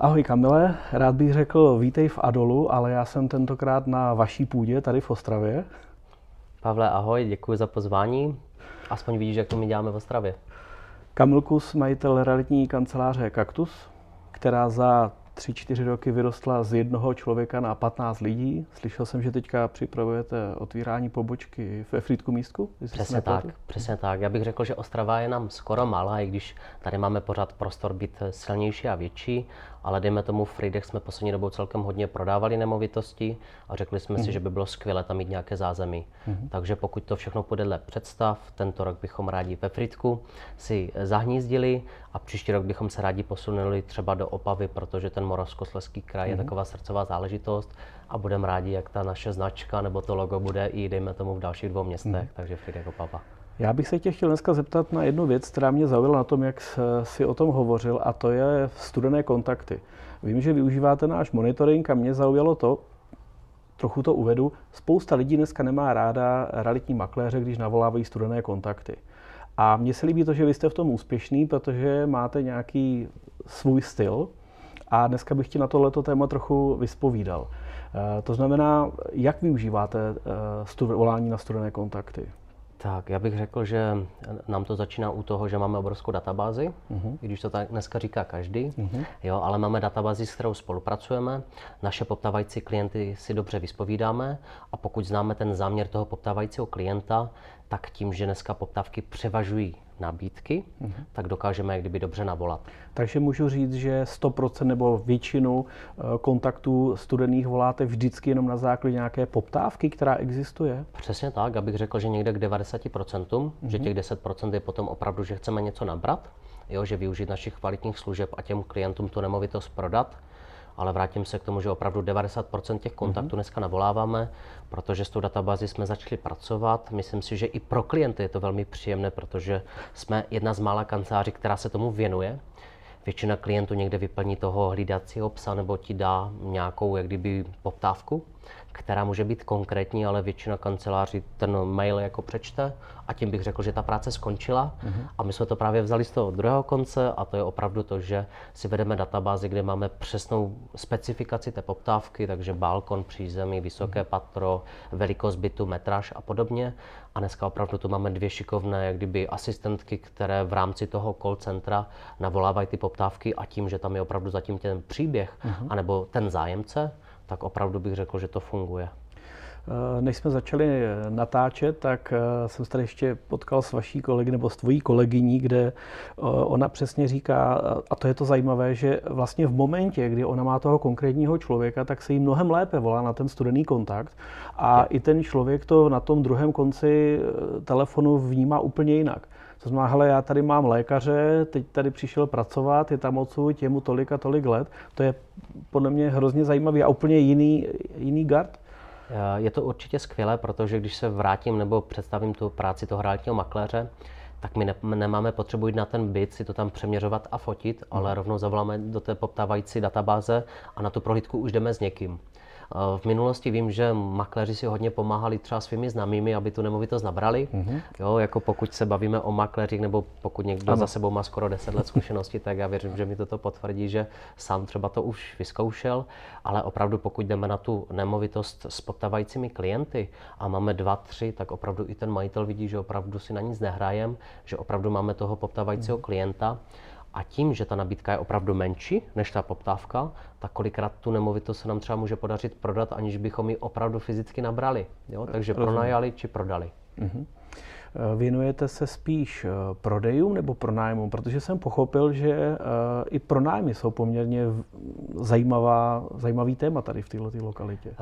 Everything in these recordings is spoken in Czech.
Ahoj Kamile, rád bych řekl vítej v Adolu, ale já jsem tentokrát na vaší půdě tady v Ostravě. Pavle, ahoj, děkuji za pozvání. Aspoň vidíš, jak to my děláme v Ostravě. Kamilkus, majitel realitní kanceláře Kaktus, která za tři, čtyři roky vyrostla z jednoho člověka na 15 lidí. Slyšel jsem, že teďka připravujete otvírání pobočky ve Frýdku místku. Přesně tak, přesně tak. Já bych řekl, že Ostrava je nám skoro malá, i když tady máme pořád prostor být silnější a větší, ale dejme tomu v Friedech jsme poslední dobou celkem hodně prodávali nemovitosti a řekli jsme mm. si, mhm. že by bylo skvělé tam mít nějaké zázemí. Mm. Takže pokud to všechno půjde dle představ, tento rok bychom rádi ve Friedku si zahnízdili a příští rok bychom se rádi posunuli třeba do Opavy, protože ten Moravskoslezský kraj mm. je mhm. taková srdcová záležitost a budeme rádi, jak ta naše značka nebo to logo bude i dejme tomu v dalších dvou městech, mm. takže Friedek Opava. Já bych se tě chtěl dneska zeptat na jednu věc, která mě zaujala na tom, jak si o tom hovořil, a to je studené kontakty. Vím, že využíváte náš monitoring a mě zaujalo to, trochu to uvedu, spousta lidí dneska nemá ráda realitní makléře, když navolávají studené kontakty. A mně se líbí to, že vy jste v tom úspěšný, protože máte nějaký svůj styl a dneska bych ti na tohleto téma trochu vyspovídal. Eh, to znamená, jak využíváte eh, volání na studené kontakty? Tak, já bych řekl, že nám to začíná u toho, že máme obrovskou databázi, uh-huh. i když to tak dneska říká každý, uh-huh. jo, ale máme databázi, s kterou spolupracujeme, naše poptávající klienty si dobře vyspovídáme a pokud známe ten záměr toho poptávajícího klienta, tak tím, že dneska poptávky převažují nabídky, mm-hmm. tak dokážeme jak kdyby dobře navolat. Takže můžu říct, že 100% nebo většinu eh, kontaktů studených voláte vždycky jenom na základě nějaké poptávky, která existuje? Přesně tak, abych řekl, že někde k 90%, mm-hmm. že těch 10% je potom opravdu, že chceme něco nabrat, jo, že využít našich kvalitních služeb a těm klientům tu nemovitost prodat ale vrátím se k tomu, že opravdu 90% těch kontaktů mm-hmm. dneska navoláváme, protože s tou databází jsme začali pracovat. Myslím si, že i pro klienty je to velmi příjemné, protože jsme jedna z mála kanceláří, která se tomu věnuje. Většina klientů někde vyplní toho hlídacího psa nebo ti dá nějakou jak kdyby poptávku která může být konkrétní, ale většina kanceláří ten mail jako přečte a tím bych řekl, že ta práce skončila. Uh-huh. A my jsme to právě vzali z toho druhého konce a to je opravdu to, že si vedeme databázi, kde máme přesnou specifikaci té poptávky, takže balkon, přízemí, vysoké uh-huh. patro, velikost bytu, metraž a podobně. A dneska opravdu tu máme dvě šikovné jak kdyby asistentky, které v rámci toho call centra navolávají ty poptávky a tím, že tam je opravdu zatím ten příběh, uh-huh. anebo ten zájemce, tak opravdu bych řekl, že to funguje. Eh, než jsme začali natáčet, tak eh, jsem se tady ještě potkal s vaší kolegy nebo s tvojí kolegyní, kde eh, ona přesně říká, a to je to zajímavé, že vlastně v momentě, kdy ona má toho konkrétního člověka, tak se jí mnohem lépe volá na ten studený kontakt a je. i ten člověk to na tom druhém konci telefonu vnímá úplně jinak. To znamená, hele, já tady mám lékaře, teď tady přišel pracovat, je tam odsud, je mu tolik a tolik let. To je podle mě hrozně zajímavý a úplně jiný, jiný gard. Eh, je to určitě skvělé, protože když se vrátím nebo představím tu práci toho realitního makléře, tak my ne, nemáme potřebu jít na ten byt, si to tam přeměřovat a fotit, ale mhm. rovnou zavoláme do té poptávající databáze a na tu prohlídku už jdeme s někým. V minulosti vím, že makléři si hodně pomáhali třeba svými známými, aby tu nemovitost nabrali. Mm-hmm. Jo, jako pokud se bavíme o makléřích, nebo pokud někdo ano. za sebou má skoro 10 let zkušenosti, tak já věřím, že mi toto potvrdí, že sám třeba to už vyzkoušel, ale opravdu pokud jdeme na tu nemovitost s potávajícími klienty a máme dva, tři, tak opravdu i ten majitel vidí, že opravdu si na nic nehrajem, že opravdu máme toho poptávajícího mm-hmm. klienta a tím, že ta nabídka je opravdu menší než ta poptávka, tak kolikrát tu nemovitost se nám třeba může podařit prodat, aniž bychom ji opravdu fyzicky nabrali. Jo? Takže Rozumím. pronajali či prodali. Uh-huh. Věnujete se spíš eh, prodejům nebo pronájmům? Protože jsem pochopil, že eh, i pronájmy jsou poměrně zajímavá, zajímavý téma tady v této lokalitě.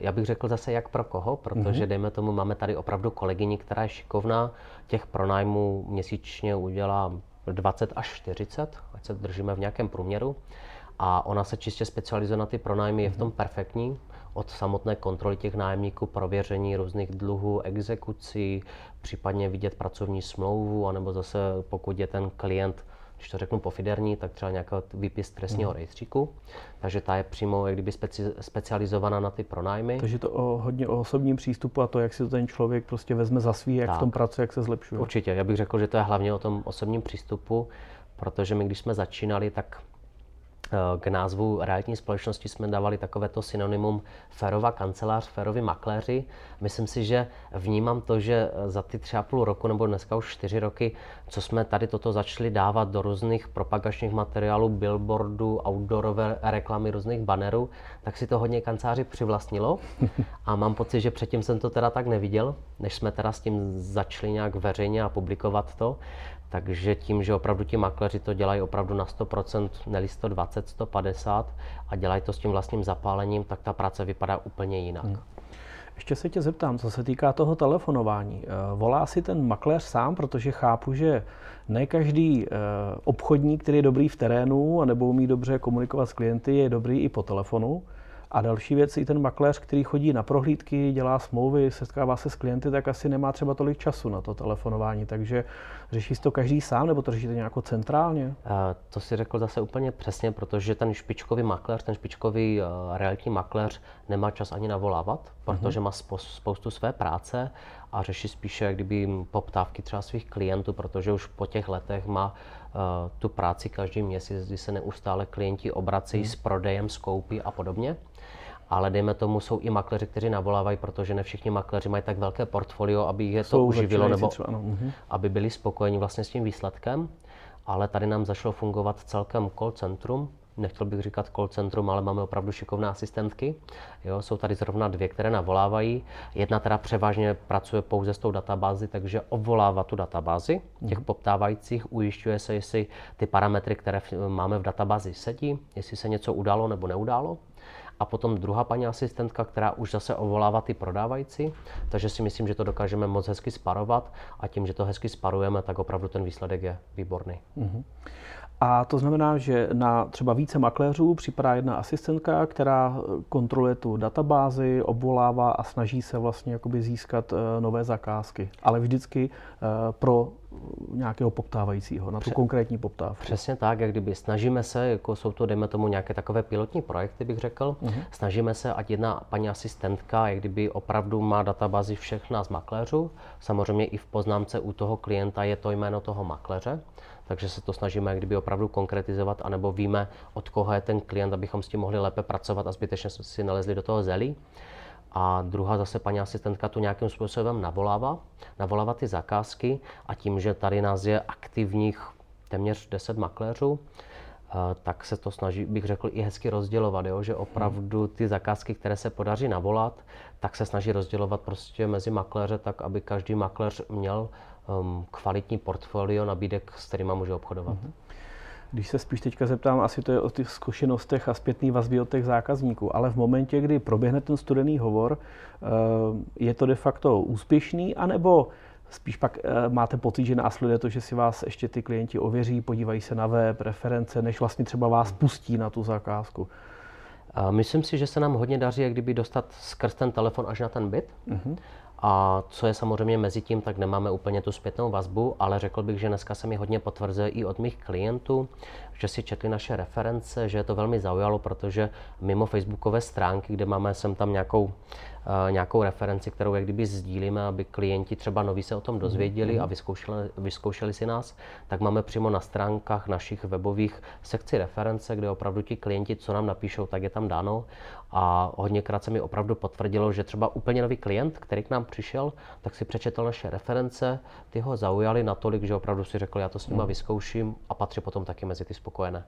Já bych řekl zase jak pro koho, protože uh-huh. dejme tomu, máme tady opravdu kolegyni, která je šikovná, těch pronájmů měsíčně udělá 20 až 40, ať se držíme v nějakém průměru. A ona se čistě specializuje na ty pronájmy, je v tom mhm. perfektní. Od samotné kontroly těch nájemníků, prověření různých dluhů, exekucí, případně vidět pracovní smlouvu, anebo zase pokud je ten klient když to řeknu pofiderní, tak třeba nějaký výpis trestního mm. rejstříku. Takže ta je přímo jak kdyby speci, specializovaná na ty pronájmy. Takže to o, hodně o osobním přístupu a to, jak si to ten člověk prostě vezme za svý, jak tak. v tom pracuje, jak se zlepšuje. Určitě, já bych řekl, že to je hlavně o tom osobním přístupu, protože my, když jsme začínali, tak k názvu realitní společnosti jsme dávali takovéto synonymum férová kancelář, féroví makléři. Myslím si, že vnímám to, že za ty tři a půl roku nebo dneska už čtyři roky, co jsme tady toto začali dávat do různých propagačních materiálů, billboardů, outdoorové reklamy, různých bannerů, tak si to hodně kanceláři přivlastnilo. A mám pocit, že předtím jsem to teda tak neviděl, než jsme teda s tím začali nějak veřejně a publikovat to. Takže tím, že opravdu ti makléři to dělají opravdu na 100%, neli 120, 150 a dělají to s tím vlastním zapálením, tak ta práce vypadá úplně jinak. Hmm. Ještě se tě zeptám, co se týká toho telefonování. Eh, volá si ten makléř sám, protože chápu, že ne každý eh, obchodník, který je dobrý v terénu a nebo umí dobře komunikovat s klienty, je dobrý i po telefonu. A další věc, i ten makléř, který chodí na prohlídky, dělá smlouvy, setkává se s klienty, tak asi nemá třeba tolik času na to telefonování. Takže řeší to každý sám, nebo to řešíte nějak centrálně? A to si řekl zase úplně přesně, protože ten špičkový makléř, ten špičkový uh, realitní makléř nemá čas ani navolávat, protože uh-huh. má spoustu své práce a řeší spíše jak kdyby poptávky třeba svých klientů, protože už po těch letech má uh, tu práci každý měsíc, kdy se neustále klienti obracejí uh-huh. s prodejem, s koupí a podobně ale dejme tomu, jsou i makléři, kteří navolávají, protože ne všichni makléři mají tak velké portfolio, aby je to uživilo nebo třeba, no. aby byli spokojeni vlastně s tím výsledkem. Ale tady nám zašlo fungovat celkem call centrum, nechtěl bych říkat call centrum, ale máme opravdu šikovné asistentky. Jo, jsou tady zrovna dvě, které navolávají. Jedna teda převážně pracuje pouze s tou databázi, takže obvolává tu databázi těch mm. poptávajících, ujišťuje se, jestli ty parametry, které máme v databázi sedí, jestli se něco udalo nebo neudálo a potom druhá paní asistentka, která už zase ovolává ty prodávající, takže si myslím, že to dokážeme moc hezky sparovat a tím, že to hezky sparujeme, tak opravdu ten výsledek je výborný. Uh-huh. A to znamená, že na třeba více makléřů připadá jedna asistentka, která kontroluje tu databázi, obvolává a snaží se vlastně jakoby získat eh, nové zakázky. Ale vždycky eh, pro nějakého poptávajícího, na tu Pře- konkrétní poptávku. Přesně tak, jak kdyby snažíme se, jako jsou to, dejme tomu, nějaké takové pilotní projekty, bych řekl, uh-huh. snažíme se, ať jedna paní asistentka, jak kdyby opravdu má databázi všech nás makléřů, samozřejmě i v poznámce u toho klienta je to jméno toho makléře, takže se to snažíme jak kdyby opravdu konkretizovat, anebo víme, od koho je ten klient, abychom s tím mohli lépe pracovat a zbytečně si nalezli do toho zelí. A druhá zase paní asistentka tu nějakým způsobem navolává, navolává ty zakázky a tím, že tady nás je aktivních téměř 10 makléřů, eh, tak se to snaží, bych řekl, i hezky rozdělovat, jo? že opravdu ty zakázky, které se podaří navolat, tak se snaží rozdělovat prostě mezi makléře tak, aby každý makléř měl um, kvalitní portfolio nabídek, s kterými může obchodovat. Mm-hmm. Když se spíš teďka zeptám, asi to je o těch zkušenostech a zpětný vazby od těch zákazníků, ale v momentě, kdy proběhne ten studený hovor, eh, je to de facto úspěšný, anebo spíš pak eh, máte pocit, že následuje to, že si vás ještě ty klienti ověří, podívají se na web, reference, než vlastně třeba vás pustí na tu zakázku? Myslím si, že se nám hodně daří, jak kdyby dostat skrz ten telefon až na ten byt. Uh-huh. A co je samozřejmě mezi tím, tak nemáme úplně tu zpětnou vazbu, ale řekl bych, že dneska se mi hodně potvrzuje i od mých klientů, že si četli naše reference, že je to velmi zaujalo, protože mimo facebookové stránky, kde máme sem tam nějakou Eh, nějakou referenci, kterou jak kdyby sdílíme, aby klienti třeba noví se o tom dozvěděli mm-hmm. a vyzkoušeli, vyzkoušeli si nás, tak máme přímo na stránkách našich webových sekci reference, kde opravdu ti klienti, co nám napíšou, tak je tam dáno. A hodněkrát se mi opravdu potvrdilo, že třeba úplně nový klient, který k nám přišel, tak si přečetl naše reference, ty ho zaujaly natolik, že opravdu si řekl, já to s nima mm. vyzkouším a patří potom taky mezi ty spokojené.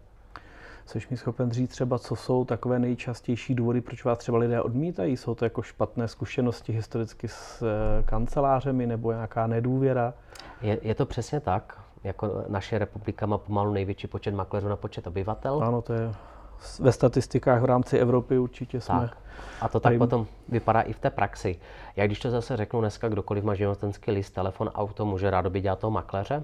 Jsi mi schopen říct třeba, co jsou takové nejčastější důvody, proč vás třeba lidé odmítají? Jsou to jako špatné zkušenosti historicky s eh, kancelářemi nebo nějaká nedůvěra? Je, je to přesně tak. Jako naše republika má pomalu největší počet makléřů na počet obyvatel. Ano, to je ve statistikách v rámci Evropy určitě jsme. Tak. A to tak potom vypadá i v té praxi. Jak když to zase řeknu dneska, kdokoliv má živnostenský list, telefon, auto, může rádoby dělat toho makléře,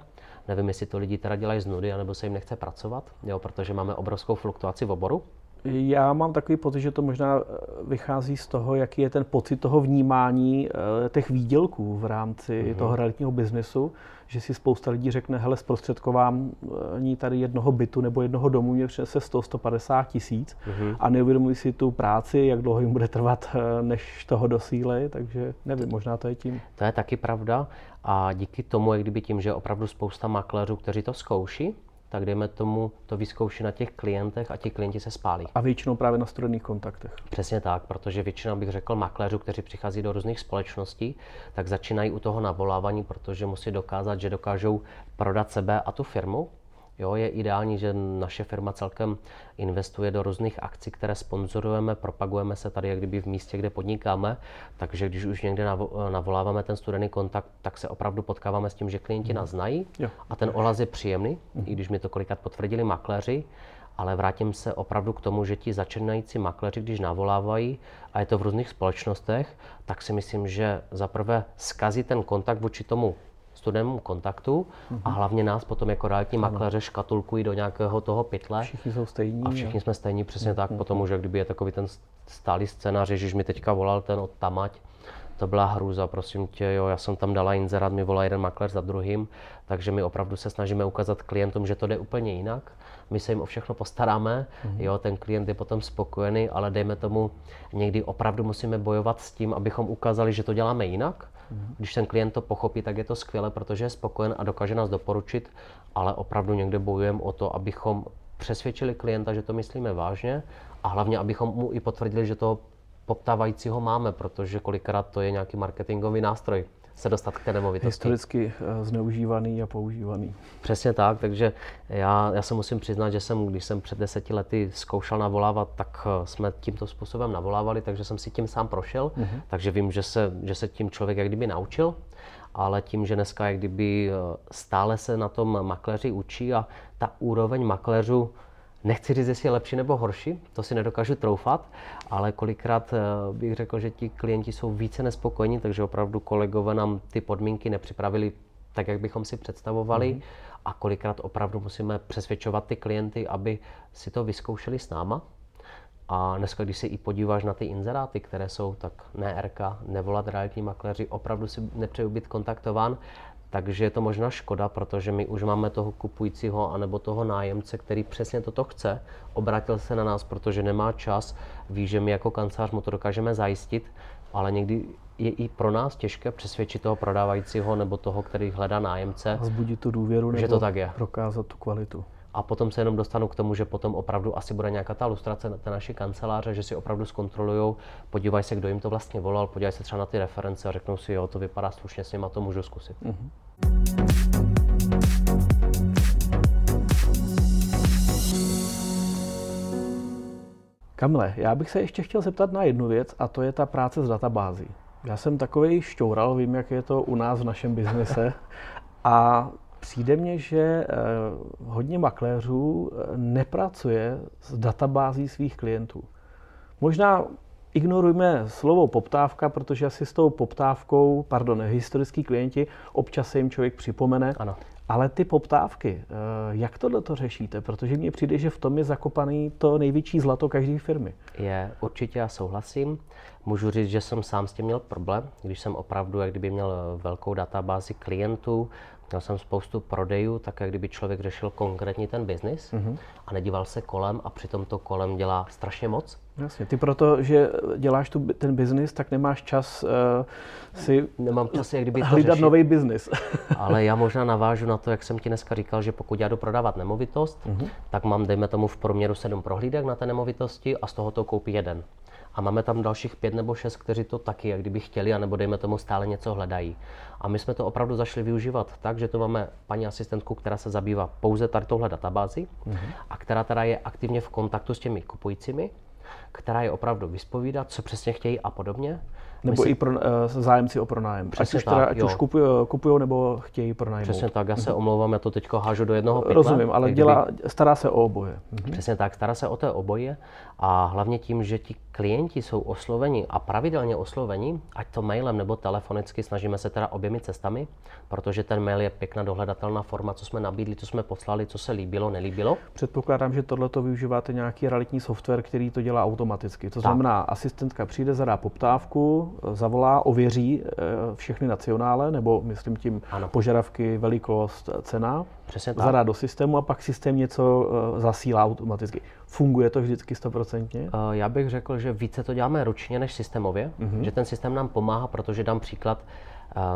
Nevím, jestli to lidi teda dělají z nudy, anebo se jim nechce pracovat, jo, protože máme obrovskou fluktuaci v oboru. Já mám takový pocit, že to možná eh, vychází z toho, jaký je ten pocit toho vnímání eh, těch výdělků v rámci mm-hmm. toho realitního biznesu, že si spousta lidí řekne, hele, zprostředkování tady jednoho bytu nebo jednoho domu mě přinese 100-150 tisíc mm-hmm. a neuvědomují si tu práci, jak dlouho jim bude trvat, eh, než toho dosílej, takže nevím, možná to je tím. To je taky pravda a díky tomu, jak kdyby tím, že opravdu spousta makléřů, kteří to zkouší, tak dejme tomu to vyzkouší na těch klientech a ti klienti se spálí. A většinou právě na studených kontaktech. Přesně tak, protože většina bych řekl makléřů, kteří přichází do různých společností, tak začínají u toho navolávání, protože musí dokázat, že dokážou prodat sebe a tu firmu Jo, je ideální, že naše firma celkem investuje do různých akcí, které sponzorujeme, propagujeme se tady jak kdyby v místě, kde podnikáme, takže když už někde navoláváme ten studený kontakt, tak se opravdu potkáváme s tím, že klienti nás znají jo. a ten ohlas je příjemný, mm. i když mi to kolikrát potvrdili makléři, ale vrátím se opravdu k tomu, že ti začínající makléři, když navolávají, a je to v různých společnostech, tak si myslím, že zaprvé zkazí ten kontakt vůči tomu studenému kontaktu mm-hmm. a hlavně nás potom jako realitní makléře škatulkují do nějakého toho pytle. Všichni jsou stejní. A všichni jo. jsme stejní, přesně mm-hmm. tak. Mhm. Potom už, kdyby je takový ten stálý scénář, že mi teďka volal ten od Tamať, to byla hrůza, prosím tě, jo, já jsem tam dala inzerát, mi volá jeden makléř za druhým, takže my opravdu se snažíme ukázat klientům, že to jde úplně jinak. My se jim o všechno postaráme, mm-hmm. jo, ten klient je potom spokojený, ale dejme tomu, někdy opravdu musíme bojovat s tím, abychom ukázali, že to děláme jinak. Když ten klient to pochopí, tak je to skvělé, protože je spokojen a dokáže nás doporučit, ale opravdu někde bojujeme o to, abychom přesvědčili klienta, že to myslíme vážně a hlavně, abychom mu i potvrdili, že to poptávajícího máme, protože kolikrát to je nějaký marketingový nástroj se dostat k té nemovitosti. Historicky eh, zneužívaný a používaný. Přesně tak, takže já, já se musím přiznat, že jsem, když jsem před deseti lety zkoušel navolávat, tak eh, jsme tímto způsobem navolávali, takže jsem si tím sám prošel, uh-huh. takže vím, že se, že se tím člověk jak kdyby naučil ale tím, že dneska jak kdyby eh, stále se na tom makléři učí a ta úroveň makléřů Nechci říct, jestli je lepší nebo horší, to si nedokážu troufat, ale kolikrát eh, bych řekl, že ti klienti jsou více nespokojení, takže opravdu kolegové nám ty podmínky nepřipravili tak, jak bychom si představovali. Mm-hmm. A kolikrát opravdu musíme přesvědčovat ty klienty, aby si to vyzkoušeli s náma. A dneska, když se i podíváš na ty inzeráty, které jsou, tak ne RK, nevolat realitní makléři, opravdu si nepřeju být kontaktován, takže je to možná škoda, protože my už máme toho kupujícího anebo toho nájemce, který přesně toto chce, obratil se na nás, protože nemá čas, ví, že my jako kancelář mu to dokážeme zajistit, ale někdy je i pro nás těžké přesvědčit toho prodávajícího nebo toho, který hledá nájemce. A zbudit tu důvěru že to tak je. prokázat tu kvalitu a potom se jenom dostanu k tomu, že potom opravdu asi bude nějaká ta lustrace na té naší kanceláře, že si opravdu zkontrolují, podívají se, kdo jim to vlastně volal, podívají se třeba na ty reference a řeknou si, jo, to vypadá slušně s a to můžu zkusit. Mm-hmm. Kamle, já bych se ještě chtěl zeptat na jednu věc a to je ta práce s databází. Já jsem takový šťoural, vím, jak je to u nás v našem biznise a Přijde mně, že eh, hodně makléřů eh, nepracuje s databází svých klientů. Možná ignorujme slovo poptávka, protože asi s tou poptávkou, pardon, historický klienti, občas se jim člověk připomene. Ano. Ale ty poptávky, eh, jak tohle to řešíte? Protože mně přijde, že v tom je zakopaný to největší zlato každé firmy. Je, určitě já souhlasím. Můžu říct, že jsem sám s tím měl problém, když jsem opravdu, jak kdyby měl velkou databázi klientů, Měl jsem spoustu prodejů, tak jak kdyby člověk řešil konkrétně ten biznis mm-hmm. a nedíval se kolem a přitom to kolem dělá strašně moc. Jasně, ty proto, že děláš tu, ten biznis, tak nemáš čas uh, si Nemám čas, jak kdyby hlídat nový biznis. Ale já možná navážu na to, jak jsem ti dneska říkal, že pokud já jdu prodávat nemovitost, mm-hmm. tak mám, dejme tomu, v průměru sedm prohlídek na té nemovitosti a z toho to koupí jeden a máme tam dalších pět nebo šest, kteří to taky, jak kdyby chtěli, anebo dejme tomu stále něco hledají. A my jsme to opravdu zašli využívat tak, že tu máme paní asistentku, která se zabývá pouze tady touhle databází mm-hmm. a která teda je aktivně v kontaktu s těmi kupujícími, která je opravdu vyspovídá, co přesně chtějí a podobně. Nebo si... i pro, uh, zájemci o pronájem. Přesně ať už, teda, ať už kupují, kupují nebo chtějí pronajmout. Přesně tak, já se mhm. omlouvám, já to teď hážu do jednoho pytle. Rozumím, ale dělá, stará se o oboje. Mhm. Přesně tak, stará se o té oboje a hlavně tím, že ti klienti jsou osloveni a pravidelně osloveni, ať to mailem nebo telefonicky, snažíme se teda oběmi cestami, protože ten mail je pěkná dohledatelná forma, co jsme nabídli, co jsme poslali, co se líbilo, nelíbilo. Předpokládám, že tohle to využíváte nějaký realitní software, který to dělá automaticky. To znamená, tak. asistentka přijde, zadá poptávku, zavolá, ověří eh, všechny nacionále, nebo myslím tím ano. požadavky, velikost, cena, Přesně tak. zadá do systému a pak systém něco eh, zasílá automaticky. Funguje to vždycky stoprocentně? Eh, já bych řekl, že více to děláme ručně než systémově, mm-hmm. že ten systém nám pomáhá, protože dám příklad,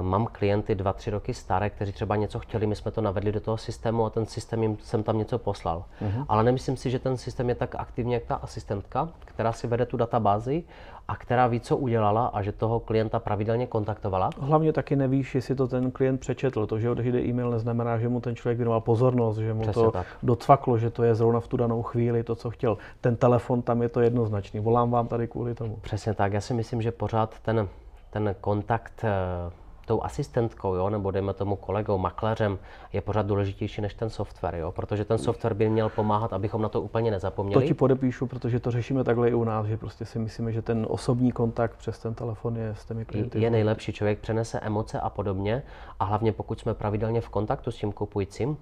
mám klienty dva, tři roky staré, kteří třeba něco chtěli, my jsme to navedli do toho systému a ten systém jim jsem tam něco poslal. Uh-huh. Ale nemyslím si, že ten systém je tak aktivní, jak ta asistentka, která si vede tu databázi a která ví, co udělala a že toho klienta pravidelně kontaktovala. Hlavně taky nevíš, jestli to ten klient přečetl. To, že odejde e-mail, neznamená, že mu ten člověk věnoval pozornost, že mu Přesně to tak. docvaklo, že to je zrovna v tu danou chvíli to, co chtěl. Ten telefon, tam je to jednoznačný. Volám vám tady kvůli tomu. Přesně tak. Já si myslím, že pořád ten, ten kontakt eh, tou asistentkou, jo, nebo dejme tomu kolegou, makléřem, je pořád důležitější než ten software, jo, protože ten software by měl pomáhat, abychom na to úplně nezapomněli. To ti podepíšu, protože to řešíme takhle i u nás, že prostě si myslíme, že ten osobní kontakt přes ten telefon je s těmi klienty. Je nejlepší, člověk přenese emoce a podobně a hlavně pokud jsme pravidelně v kontaktu s tím kupujícím,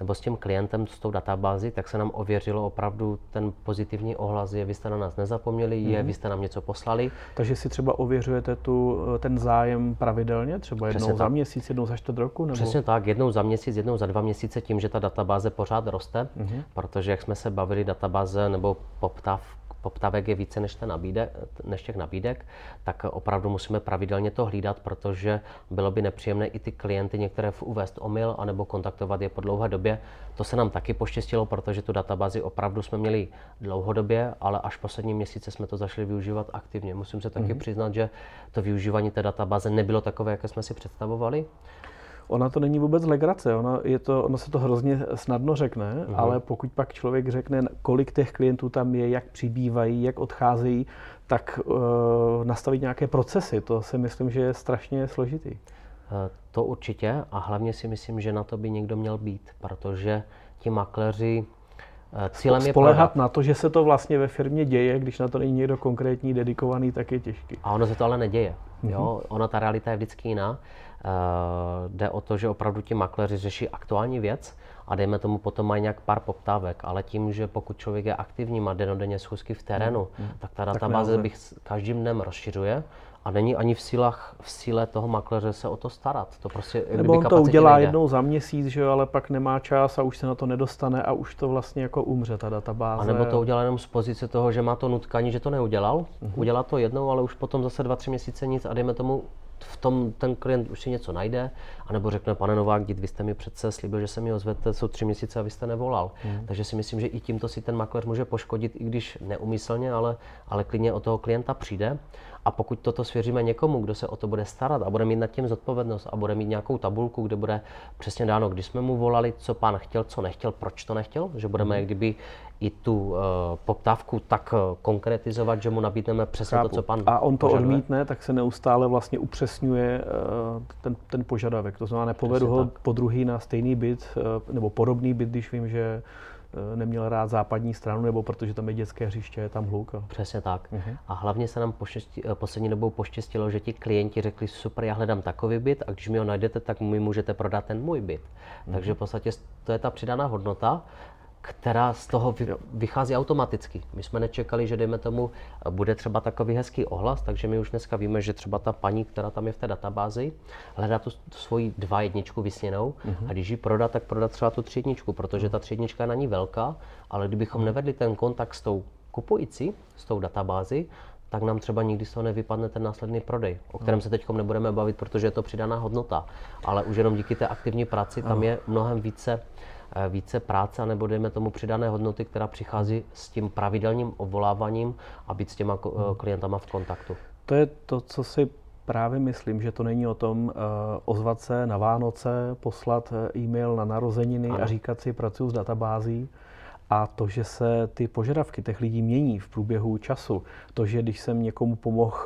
nebo s tím klientem, s tou databází, tak se nám ověřilo opravdu ten pozitivní ohlas, je vy jste na nás nezapomněli, je mhm. vy jste nám něco poslali. Takže si třeba ověřujete tu, ten zájem pravidelně, třeba jednou Přesně za tak. měsíc, jednou za čtvrt roku? Nebo? Přesně tak, jednou za měsíc, jednou za dva měsíce, tím, že ta databáze pořád roste, mm-hmm. protože jak jsme se bavili, databáze nebo poptav poptávek je více než, ten nabídek, než těch nabídek, tak opravdu musíme pravidelně to hlídat, protože bylo by nepříjemné i ty klienty některé uvést omyl anebo kontaktovat je po dlouhé době. To se nám taky poštěstilo, protože tu databázi opravdu jsme měli dlouhodobě, ale až poslední měsíce jsme to začali využívat aktivně. Musím se taky mm-hmm. přiznat, že to využívání té databáze nebylo takové, jaké jsme si představovali. Ona to není vůbec legrace, ona, je to, ono se to hrozně snadno řekne, uh-huh. ale pokud pak člověk řekne, kolik těch klientů tam je, jak přibývají, jak odcházejí, tak uh, nastavit nějaké procesy, to si myslím, že je strašně složitý. Eh, to určitě a hlavně si myslím, že na to by někdo měl být, protože ti makléři eh, Cílem je spolehat na to, že se to vlastně ve firmě děje, když na to není někdo konkrétní, dedikovaný, tak je těžký. A ono se to ale neděje. Jo? Mhm. Ona ta realita je vždycky jiná. Uh, jde o to, že opravdu ti makléři řeší aktuální věc a dejme tomu potom mají nějak pár poptávek, ale tím, že pokud člověk je aktivní, má denodenně schůzky v terénu, mm. tak ta databáze bych každým dnem rozšiřuje a není ani v, sílách, v síle toho makléře se o to starat. To prostě, Nebo on to udělá nejde. jednou za měsíc, že jo, ale pak nemá čas a už se na to nedostane a už to vlastně jako umře ta databáze. A nebo to udělá jenom z pozice toho, že má to nutkání, že to neudělal. Uh-huh. Udělá to jednou, ale už potom zase dva, tři měsíce nic a dejme tomu v tom ten klient už si něco najde, anebo řekne, pane Novák, vy jste mi přece slíbil, že se mi ozvete, jsou tři měsíce a vy jste nevolal. Hmm. Takže si myslím, že i tímto si ten makléř může poškodit, i když neumyslně, ale, ale klidně o toho klienta přijde. A pokud toto svěříme někomu, kdo se o to bude starat a bude mít nad tím zodpovědnost a bude mít nějakou tabulku, kde bude přesně dáno, když jsme mu volali, co pán chtěl, co nechtěl, proč to nechtěl, že budeme hmm. kdyby i tu uh, poptávku tak uh, konkretizovat, že mu nabídneme přesně Chápu. to, co pan A on to požaduje. odmítne, tak se neustále vlastně upřesňuje uh, ten, ten požadavek. To znamená, nepovedu ho tak. po druhý na stejný byt uh, nebo podobný byt, když vím, že neměl rád západní stranu, nebo protože tam je dětské hřiště, je tam hluk. Přesně tak. Uh-huh. A hlavně se nám poštěstí, poslední dobou poštěstilo, že ti klienti řekli, super, já hledám takový byt a když mi ho najdete, tak mi můžete prodat ten můj byt. Uh-huh. Takže v podstatě to je ta přidaná hodnota která z toho vychází automaticky. My jsme nečekali, že dejme tomu, bude třeba takový hezký ohlas, takže my už dneska víme, že třeba ta paní, která tam je v té databázi, hledá tu svoji dva jedničku vysněnou uh-huh. a když ji prodá, tak prodá třeba tu tři jedničku, protože ta tři jednička je na ní velká, ale kdybychom uh-huh. nevedli ten kontakt s tou kupující, s tou databází, tak nám třeba nikdy z toho nevypadne ten následný prodej, o kterém se teď nebudeme bavit, protože je to přidaná hodnota. Ale už jenom díky té aktivní práci tam je mnohem více více práce, nebo dejme tomu přidané hodnoty, která přichází s tím pravidelným obvoláváním a být s těma eh, klientama v kontaktu. To je to, co si právě myslím, že to není o tom uh, ozvat se na Vánoce, poslat e-mail na narozeniny ano. a říkat si, pracuji s databází. A to, že se ty požadavky těch lidí mění v průběhu času, to, že když jsem někomu pomohl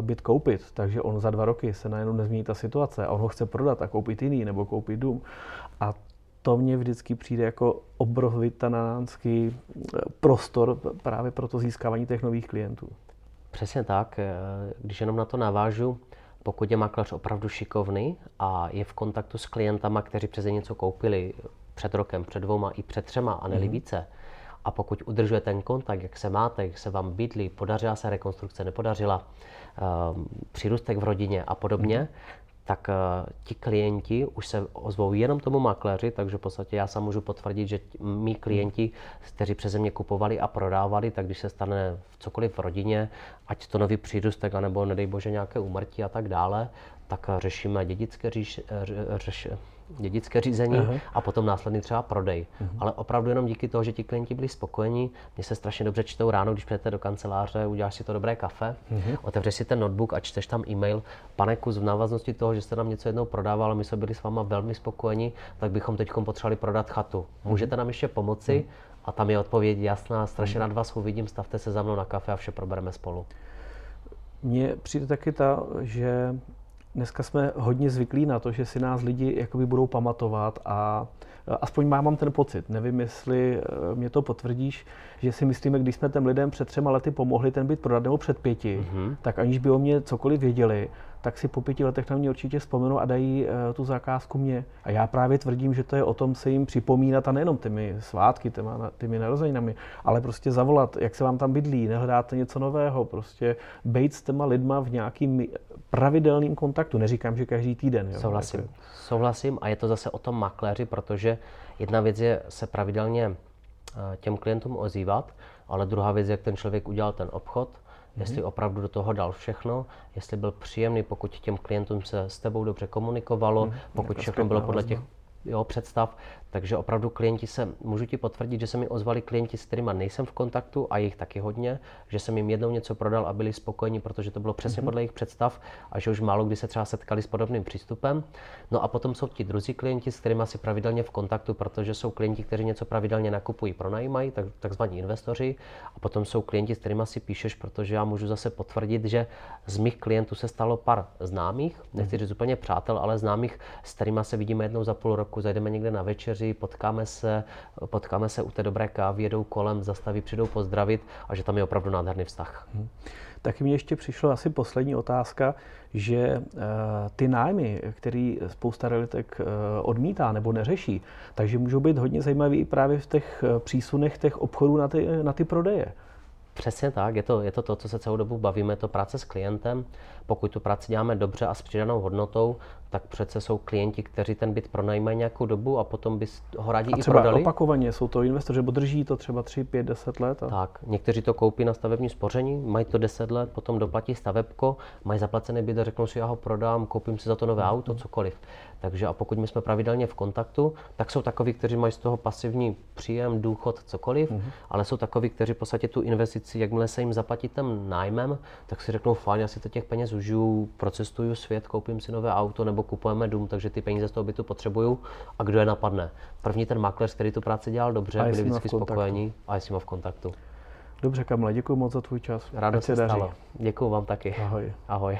byt koupit, takže on za dva roky se najednou nezmění ta situace a on ho chce prodat a koupit jiný nebo koupit dům. A to mně vždycky přijde jako obrovitánský eh, prostor právě pro to získávání těch nových klientů. Přesně tak. Eh, když jenom na to navážu, pokud je makléř opravdu šikovný a je v kontaktu s klientama, kteří přeze něco koupili před rokem, před dvouma i před třema a neli mm. více, a pokud udržuje ten kontakt, jak se máte, jak se vám bydlí, podařila se rekonstrukce, nepodařila, um, přírůstek v rodině a podobně, mm tak uh, ti klienti už se ozvou jenom tomu makléři, takže v podstatě já sám můžu potvrdit, že mý klienti, kteří přeze mě kupovali a prodávali, tak když se stane cokoliv v rodině, ať to nový přírůstek, anebo nedej bože nějaké úmrtí a tak dále, tak řešíme dědické říš, řeš, dědické řízení uh-huh. a potom následný třeba prodej. Uh-huh. Ale opravdu jenom díky toho, že ti klienti byli spokojení, mě se strašně dobře čtou ráno, když přijdete do kanceláře, uděláš si to dobré kafe, uh-huh. otevřeš si ten notebook a čteš tam e-mail. Pane Kus, v návaznosti toho, že jste nám něco jednou prodával, my jsme byli s váma velmi spokojení, tak bychom teď potřebovali prodat chatu. Uh-huh. Můžete nám ještě pomoci? A tam je odpověď jasná, strašně nad vás uvidím, stavte se za mnou na kafe a vše probereme spolu. Mně přijde taky ta, že dneska jsme hodně zvyklí na to, že si nás lidi jakoby budou pamatovat a aspoň mám ten pocit. Nevím, jestli eh, mě to potvrdíš, že si myslíme, když jsme těm lidem před třema lety pomohli ten byt prodat nebo před pěti, mm-hmm. tak aniž by o mě cokoliv věděli, tak si po pěti letech na mě určitě vzpomenou a dají uh, tu zakázku mě. A já právě tvrdím, že to je o tom se jim připomínat a nejenom těmi svátky, těma, těmi narozeninami, ale prostě zavolat, jak se vám tam bydlí, nehledáte něco nového, prostě bejt s těma lidma v nějakým pravidelným kontaktu. Neříkám, že každý týden. Jo, Souhlasím. Jako... Souhlasím a je to zase o tom makléři, protože jedna věc je se pravidelně eh, těm klientům ozývat, ale druhá věc je, jak ten člověk udělal ten obchod, mm-hmm. jestli opravdu do toho dal všechno, jestli byl příjemný, pokud těm klientům se s tebou dobře komunikovalo, mm, pokud všechno bylo podle těch jo, představ. Takže opravdu klienti se, můžu ti potvrdit, že se mi ozvali klienti, s kterými nejsem v kontaktu a jich taky hodně, že jsem jim jednou něco prodal a byli spokojeni, protože to bylo přesně mm-hmm. podle jejich představ a že už málo kdy se třeba setkali s podobným přístupem. No a potom jsou ti druzí klienti, s kterými si pravidelně v kontaktu, protože jsou klienti, kteří něco pravidelně nakupují, pronajímají, tak, takzvaní investoři. A potom jsou klienti, s kterými si píšeš, protože já můžu zase potvrdit, že z mých klientů se stalo pár známých, nechci říct úplně přátel, ale známých, s kterými se vidíme jednou za půl roku, zajdeme někde na večeři, potkáme se, potkáme se u té dobré kávy, jedou kolem, zastaví, přijdou pozdravit a že tam je opravdu nádherný vztah. Hmm. Taky mě ještě přišla asi poslední otázka, že uh, ty nájmy, který spousta realitek uh, odmítá nebo neřeší, takže můžou být hodně zajímavý i právě v těch uh, přísunech těch obchodů na ty, na ty prodeje. Přesně tak, je to, je to to, co se celou dobu bavíme, to práce s klientem. Pokud tu práci děláme dobře a s přidanou hodnotou, tak přece jsou klienti, kteří ten byt pronajímají nějakou dobu a potom by ho rádi a i třeba prodali. opakovaně jsou to investoři, nebo drží to třeba 3, 5, 10 let? A... Tak, někteří to koupí na stavební spoření, mají to 10 let, potom doplatí stavebko, mají zaplacený byt a řeknou si, já ho prodám, koupím si za to nové mm-hmm. auto, cokoliv. Takže a pokud my jsme pravidelně v kontaktu, tak jsou takoví, kteří mají z toho pasivní příjem, důchod, cokoliv, mm-hmm. ale jsou takoví, kteří v podstatě tu investici, jakmile se jim zaplatí ten nájmem, tak si řeknou, fajn, já si to těch peněz užiju, procestuju svět, koupím si nové auto nebo kupujeme dům, takže ty peníze z toho bytu potřebuju. A kdo je napadne? První ten makléř, který tu práci dělal dobře, byli vždycky spokojení a je s v kontaktu. Dobře, Kamle, děkuji moc za tvůj čas. Rádo se stalo. Děkuji vám taky. Ahoj. Ahoj.